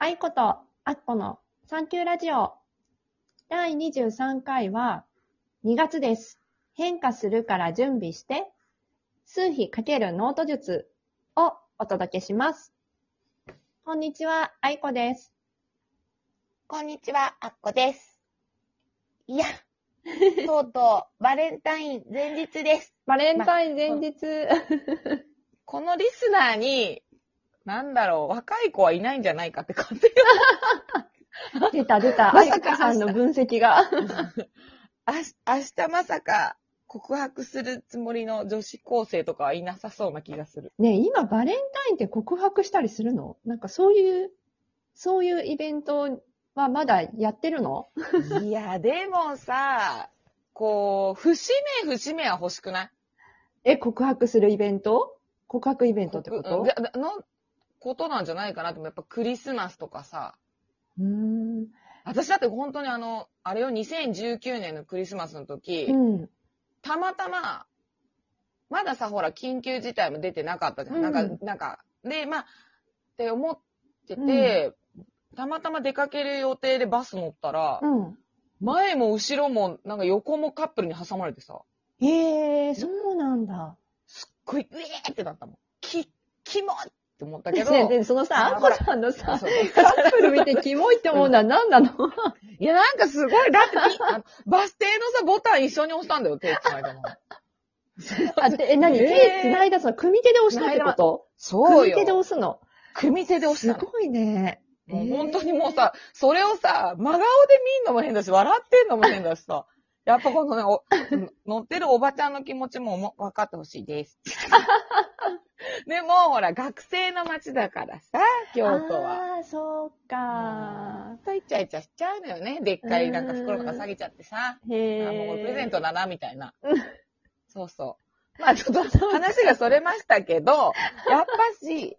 愛子とアッコのサンキューラジオ。第23回は2月です。変化するから準備して、数秘×ノート術をお届けします。こんにちは、愛子です。こんにちは、あっこです。いや、とうとう、バレンタイン前日です。バレンタイン前日。このリスナーに、なんだろう、若い子はいないんじゃないかって感じ。出た出た、まさか。さんの分析が。明日まさか告白するつもりの女子高生とかはいなさそうな気がする。ねえ今バレンタインって告白したりするの？なんかそういう、そういうイベントはまだやってるの？いや、でもさ、こう、節目節目は欲しくない？え、告白するイベント？告白イベントってこと？のことなんじゃないかなって、やっぱクリスマスとかさ、うーん。私だって本当にあの、あれよ、2019年のクリスマスの時、うん。たまたま、まださ、ほら、緊急事態も出てなかったじゃん。なんかうん、なんか、で、まあ、って思ってて、たまたま出かける予定でバス乗ったら、うん。前も後ろも、なんか横もカップルに挟まれてさ、へえ、そうなんだ。すっごい、うえーってなったもん。き、キモいって思ったけど、ねそのさ、あんこあほらさんのさ、カップル見てキモいって思うのは何なの？いや、なんかすごい、だってバス停のさ、ボタン一緒に押したんだよ、手繋いだの。あ、でえ、何？えー手繋いだその組手で押したってこと？そう組手でよ。押すの？組手で押したの。すごいね。もう本当にもうさ、それをさ、真顔で見んのも変だし、笑ってんのも変だしさ、やっぱこのね、お乗ってるおばちゃんの気持ちもも分かってほしいです。でも、ほら、学生の街だからさ、京都は。ああ、そうか。とイチャイチャしちゃうのよね。でっかいなんか袋とか下げちゃってさ。へえ。あ、もうプレゼントだな、みたいなうん。そうそう。まあちょっと 話がそれましたけど、やっぱし、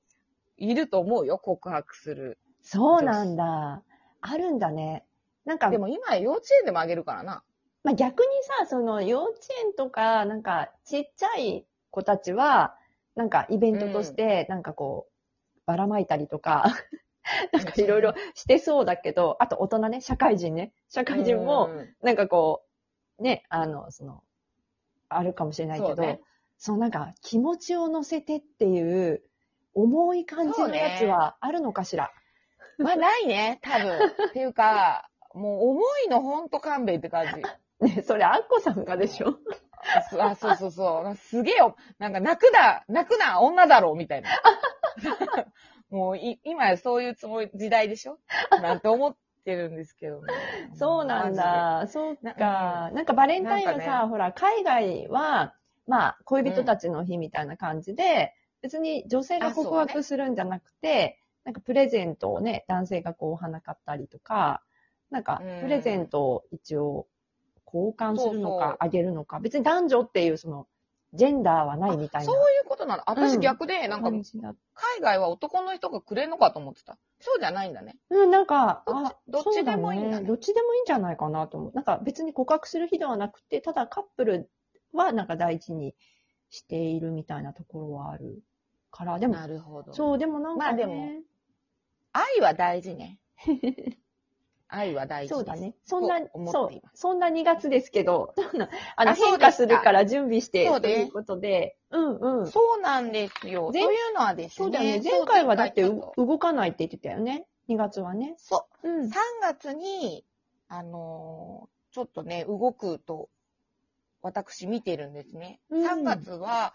いると思うよ、告白する。そうなんだ。あるんだね。なんか、でも今幼稚園でもあげるからな。まあ、逆にさ、その幼稚園とか、なんかちっちゃい子たちは、なんかイベントとして、なんかこう、ばらまいたりとか、なんかいろいろしてそうだけど、あと大人ね、社会人ね、社会人も、うんなんかこう、ね、あの、その、あるかもしれないけど、そうねなんか気持ちを乗せてっていう、重い感じのやつはあるのかしら？まあないね、多分。っていうか、もう思いのほんと勘弁って感じ。ね、それあっこさんがでしょあ、そうそうそう。すげえよ。なんか泣くだ、泣くな、女だろ、みたいな。もうい、今やそういうつもり、時代でしょ？なんて思ってるんですけどね。そうなんだ。そうなか。なんかバレンタインはなんさ、ほら、海外は、まあ、恋人たちの日みたいな感じで、別に女性が告白するんじゃなくて、なんかプレゼントをね、男性がこう、お花買ったりとか、なんかうん、プレゼントを一応、交換するのか、あげるのか、別に男女っていう、その、ジェンダーはないみたいなそういうことなの。うん私逆で、なんか。海外は男の人がくれんのかと思ってた。そうじゃないんだね。うん、なんか、どっちあどっちでもいいんだどっちでもいいんじゃないかなと思う。なんか別に告白する日ではなくて、ただカップルはなんか大事にしているみたいなところはあるから、でも、なるほど。そう、でもなんか、ね、まあでも愛は大事ね。愛は大事です。そうだね。そんなそうそんな2月ですけど、あの、変化するから準備して、ということで、うんうん。そそうなんですよ。前というのはですね。うだよね。前回はだって動かないって言ってたよね。2月はね。とそう。うん3。月に、あのーちょっとね、動くと、私見てるんですね。うん3月は、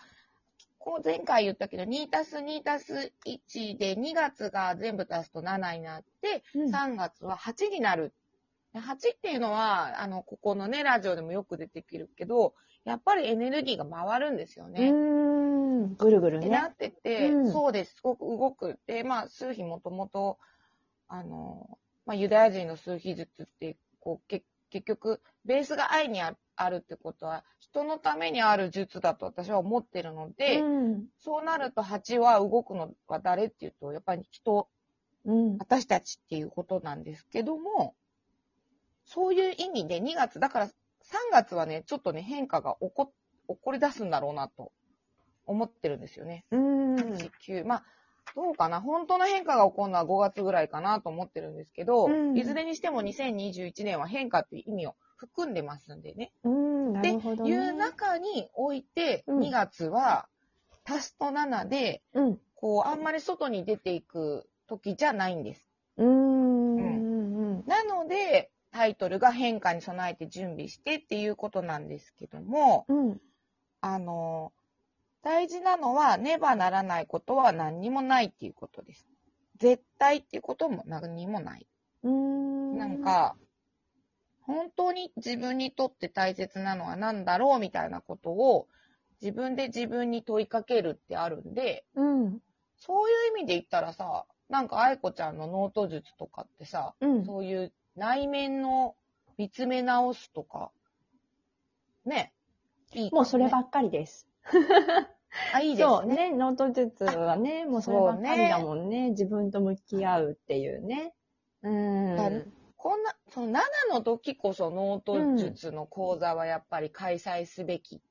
こう前回言ったけど、2たす2たす1で、2月が全部足すと7になって、うん3月は8になる。で8っていうのは、あの、ここのね、ラジオでもよく出てくるけど、やっぱりエネルギーが回るんですようね。ぐるぐるね。なってて、うんそうです。すごく動く。で、まあ、数比もともと、あの、まあ、ユダヤ人の数比術って、こう、け結局、ベースが愛にああるってことは、人のためにある術だと私は思ってるので、うん。そうなると8は動くのは誰っていうと、やっぱり人、うん。私たちっていうことなんですけども、そういう意味で2月、だから3月はね、ちょっとね、変化が起こ、起こり出すんだろうなと思ってるんですよね。うん。8、9。まあ、どうかな本当の変化が起こるのは5月ぐらいかなと思ってるんですけど、うんいずれにしても2021年は変化っていう意味を含んでますんでね。うん、なで、るほど、ね。いう中において、うん2月は足すと7で、うん。こう、あんまり外に出ていく時じゃないんです。うーん。うん。なので、タイトルが変化に備えて準備してっていうことなんですけども、うん。あの、大事なのは、ねばならないことは何にもないっていうことです。絶対っていうことも何にもない。うーん。なん、か、本当に自分にとって大切なのは何だろうみたいなことを自分で自分に問いかけるってあるんで、うん。そういう意味で言ったらさ、なんか愛子ちゃんのノート術とかってさ、うん。そういう内面の見つめ直すとか、ね。いいかもうそれねばっかりです。あ、いいですね。そうね。ノート術はね、もうそればっかりだもんね。自分と向き合うっていうね。うん。こんな、その7の時こそノート術の講座はやっぱり開催すべき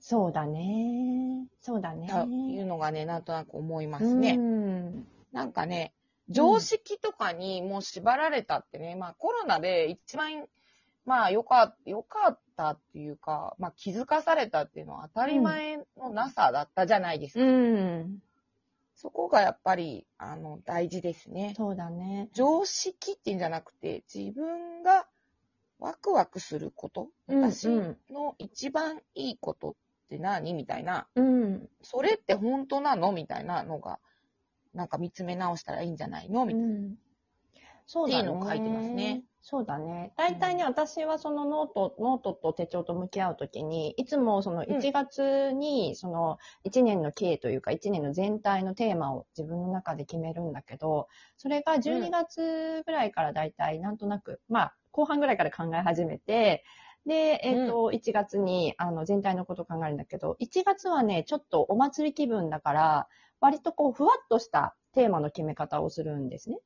そうだね。そうだね。というのがね、なんとなく思いますね。うん。なんかね、常識とかにもう縛られたってね、まあコロナで一番、まあよかよかったっていうか、まあ気づかされたっていうのは当たり前のなさだったじゃないですか。うん。そこがやっぱり、あの、大事ですね。そうだね。常識っていうんじゃなくて、自分がワクワクすること、うん私の一番いいことって何みたいな、うん。それって本当なのみたいなのが、なんか見つめ直したらいいんじゃないのみたいな。うんそうだね。っていうのを書いてますね。そうだね。大体ね、私はそのノート、ノートと手帳と向き合うときに、いつもその1月に、その1年の経営というか、1年の全体のテーマを自分の中で決めるんだけど、それが12月ぐらいから大体なんとなく、まあ、後半ぐらいから考え始めて、で、えっ、と、1月に、あの、全体のことを考えるんだけど、1月はね、ちょっとお祭り気分だから、割とこう、ふわっとしたテーマの決め方をするんですね。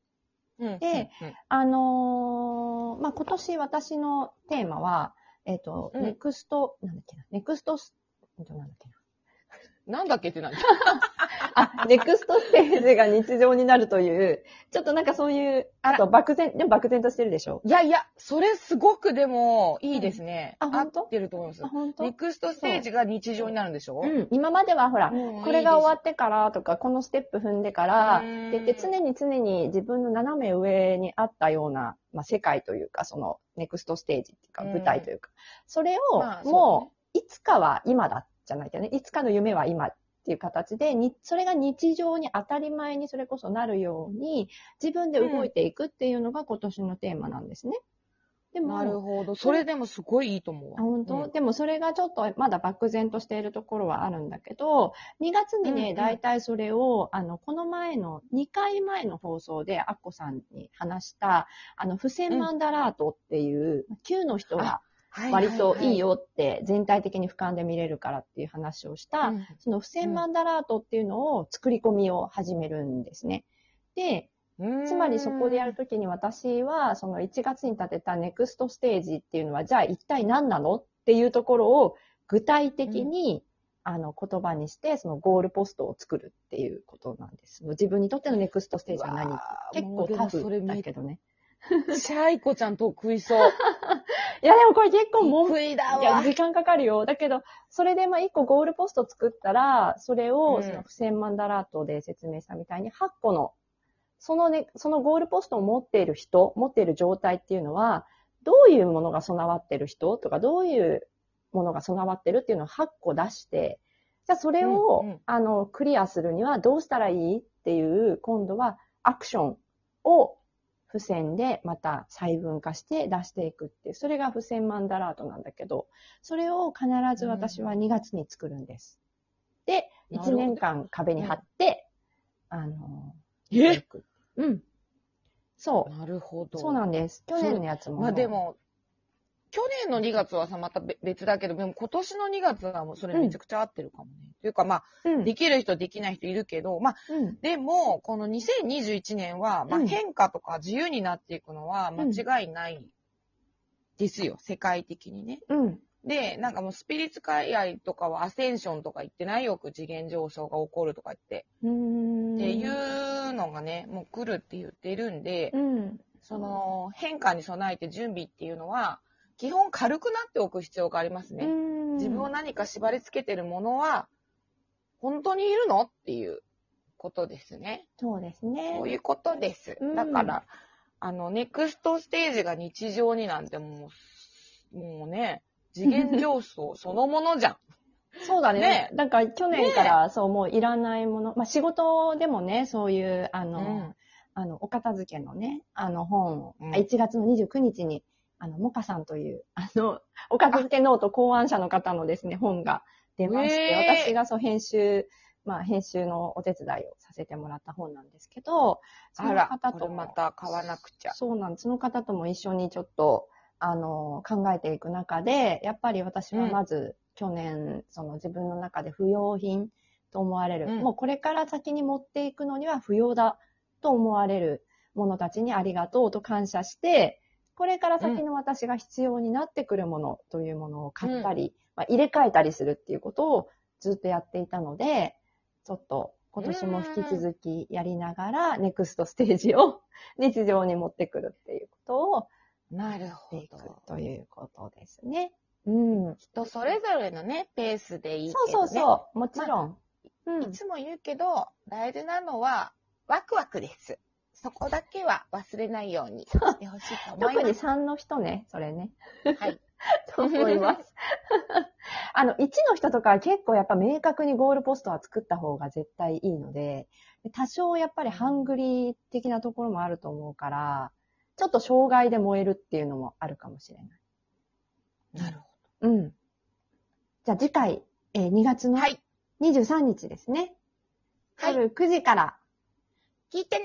うんで、うんあのーまあ、今年私のテーマは、えっ、と、うん。ネクスト、なんだっけな、ネクストス、えっとなんだっけな。なんだっけって何あ、ネクストステージが日常になるという、ちょっとなんかそういう、あと漠然、でも漠然としてるでしょ？いやいや、それすごくでもいいですね。うん。あ本当？合ってると思います。あ、。本当？ネクストステージが日常になるんでしょ？う。ん、今まではほら、うんこれが終わってからとか、このステップ踏んでから、っうん。て言って常に常に自分の斜め上にあったような、まあ、世界というか、そのネクストステージっていうか、うん。舞台というか、それをもう、いつかは今だじゃないけどね、いつかの夢は今っていう形で、にそれが日常に当たり前にそれこそなるように、自分で動いていくっていうのが今年のテーマなんですね。でも、なるほど。それでもすごいいいと思うわ。あ本当、うんでもそれがちょっとまだ漠然としているところはあるんだけど、2月にね、うんうん大体それを、あの、この前の、2回前の放送でアッコさんに話した、あの、付箋マンダラートっていう、9の人が割といいよって全体的に俯瞰で見れるからっていう話をした、うんその付箋マンダラートっていうのを作り込みを始めるんですね。で、うんつまりそこでやるときに私は、その1月に立てたネクストステージっていうのは、じゃあ一体何なのっていうところを具体的に、あの言葉にして、そのゴールポストを作るっていうことなんです。自分にとってのネクストステージは何結構タフめだけどね。シャイコちゃん得意そう。いやでもこれ結構もんいや、わ。時間かかるよ。だけど、それでまあ一個ゴールポスト作ったら、それうんをその付箋マンダラートで説明したみたいに、8個の、そのね、そのゴールポストを持っている人、持っている状態っていうのは、どういうものが備わってる人？とか、どういうものが備わってるっていうのを8個出して、じゃあそれを、うんうんあの、クリアするにはどうしたらいい？っていう、今度はアクションを付箋でまた細分化して出していくってそれが付箋マンダラートなんだけど、それを必ず私は2月に作るんです。で、なるほど1年間壁に貼って、あの、え？うん。そなるほう。ど。そうなんです。去年のやつも。まあで、も、去年の2月はさ、またべ別だけど、でも今年の2月はもうそれめちゃくちゃ合ってるかもね。というかまあ、うん。できる人できない人いるけど、まあ、うん。でも、この2021年は、まあうん変化とか自由になっていくのは間違いないですよ、世界的にね。うん。で、なんかもうスピリッツ界隈とかはアセンションとか言ってないよく次元上昇が起こるとか言って。っていうのがね、もう来るって言ってるんで、うん。その変化に備えて準備っていうのは、基本軽くなっておく必要がありますね。うん自分を何か縛り付けてるものは、本当にいるのっていうことですね。そうですね。そういうことです。うんだから、あの、ネクストステージが日常になんてもう、もうね、次元上昇そのものじゃん。そうだね。ねだから去年からそうもういらないもの、まあ仕事でもね、そういう、あの、うんあの、お片付けのね、あの本を、うん1月の29日に、あの、モカさんという、あの、お片付けノート考案者の方のですね、本が出まして、私がそう編集、まあ編集のお手伝いをさせてもらった本なんですけど、その方とれまた買わなくちゃ。そうなんです。その方とも一緒にちょっと、あの、考えていく中で、やっぱり私はまず、去年、その自分の中で不要品と思われる、うんもうこれから先に持っていくのには不要だと思われるものたちにありがとうと感謝して、これから先の私が必要になってくるものというものを買ったり、まあ、入れ替えたりするっていうことをずっとやっていたので、ちょっと今年も引き続きやりながら、ネクストステージを 日常に持ってくるっていうことをなるやっていくほど。ということですね。うん。人それぞれのね、ペースでいいけそうど、ね。そうそう。もちろん。うんいつも言うけど、大事なのは、ワクワクです。そこだけは忘れないようにしてほしいと思い特にます。3の人ね、それね。はい。と思います。あの、1の人とかは結構やっぱ明確にゴールポストは作った方が絶対いいので、多少やっぱりハングリー的なところもあると思うから、ちょっと障害で燃えるっていうのもあるかもしれない。なるほうん。じゃあ次回、えー2月ど。のはい。23日ですね。はい夜9時から聞いてね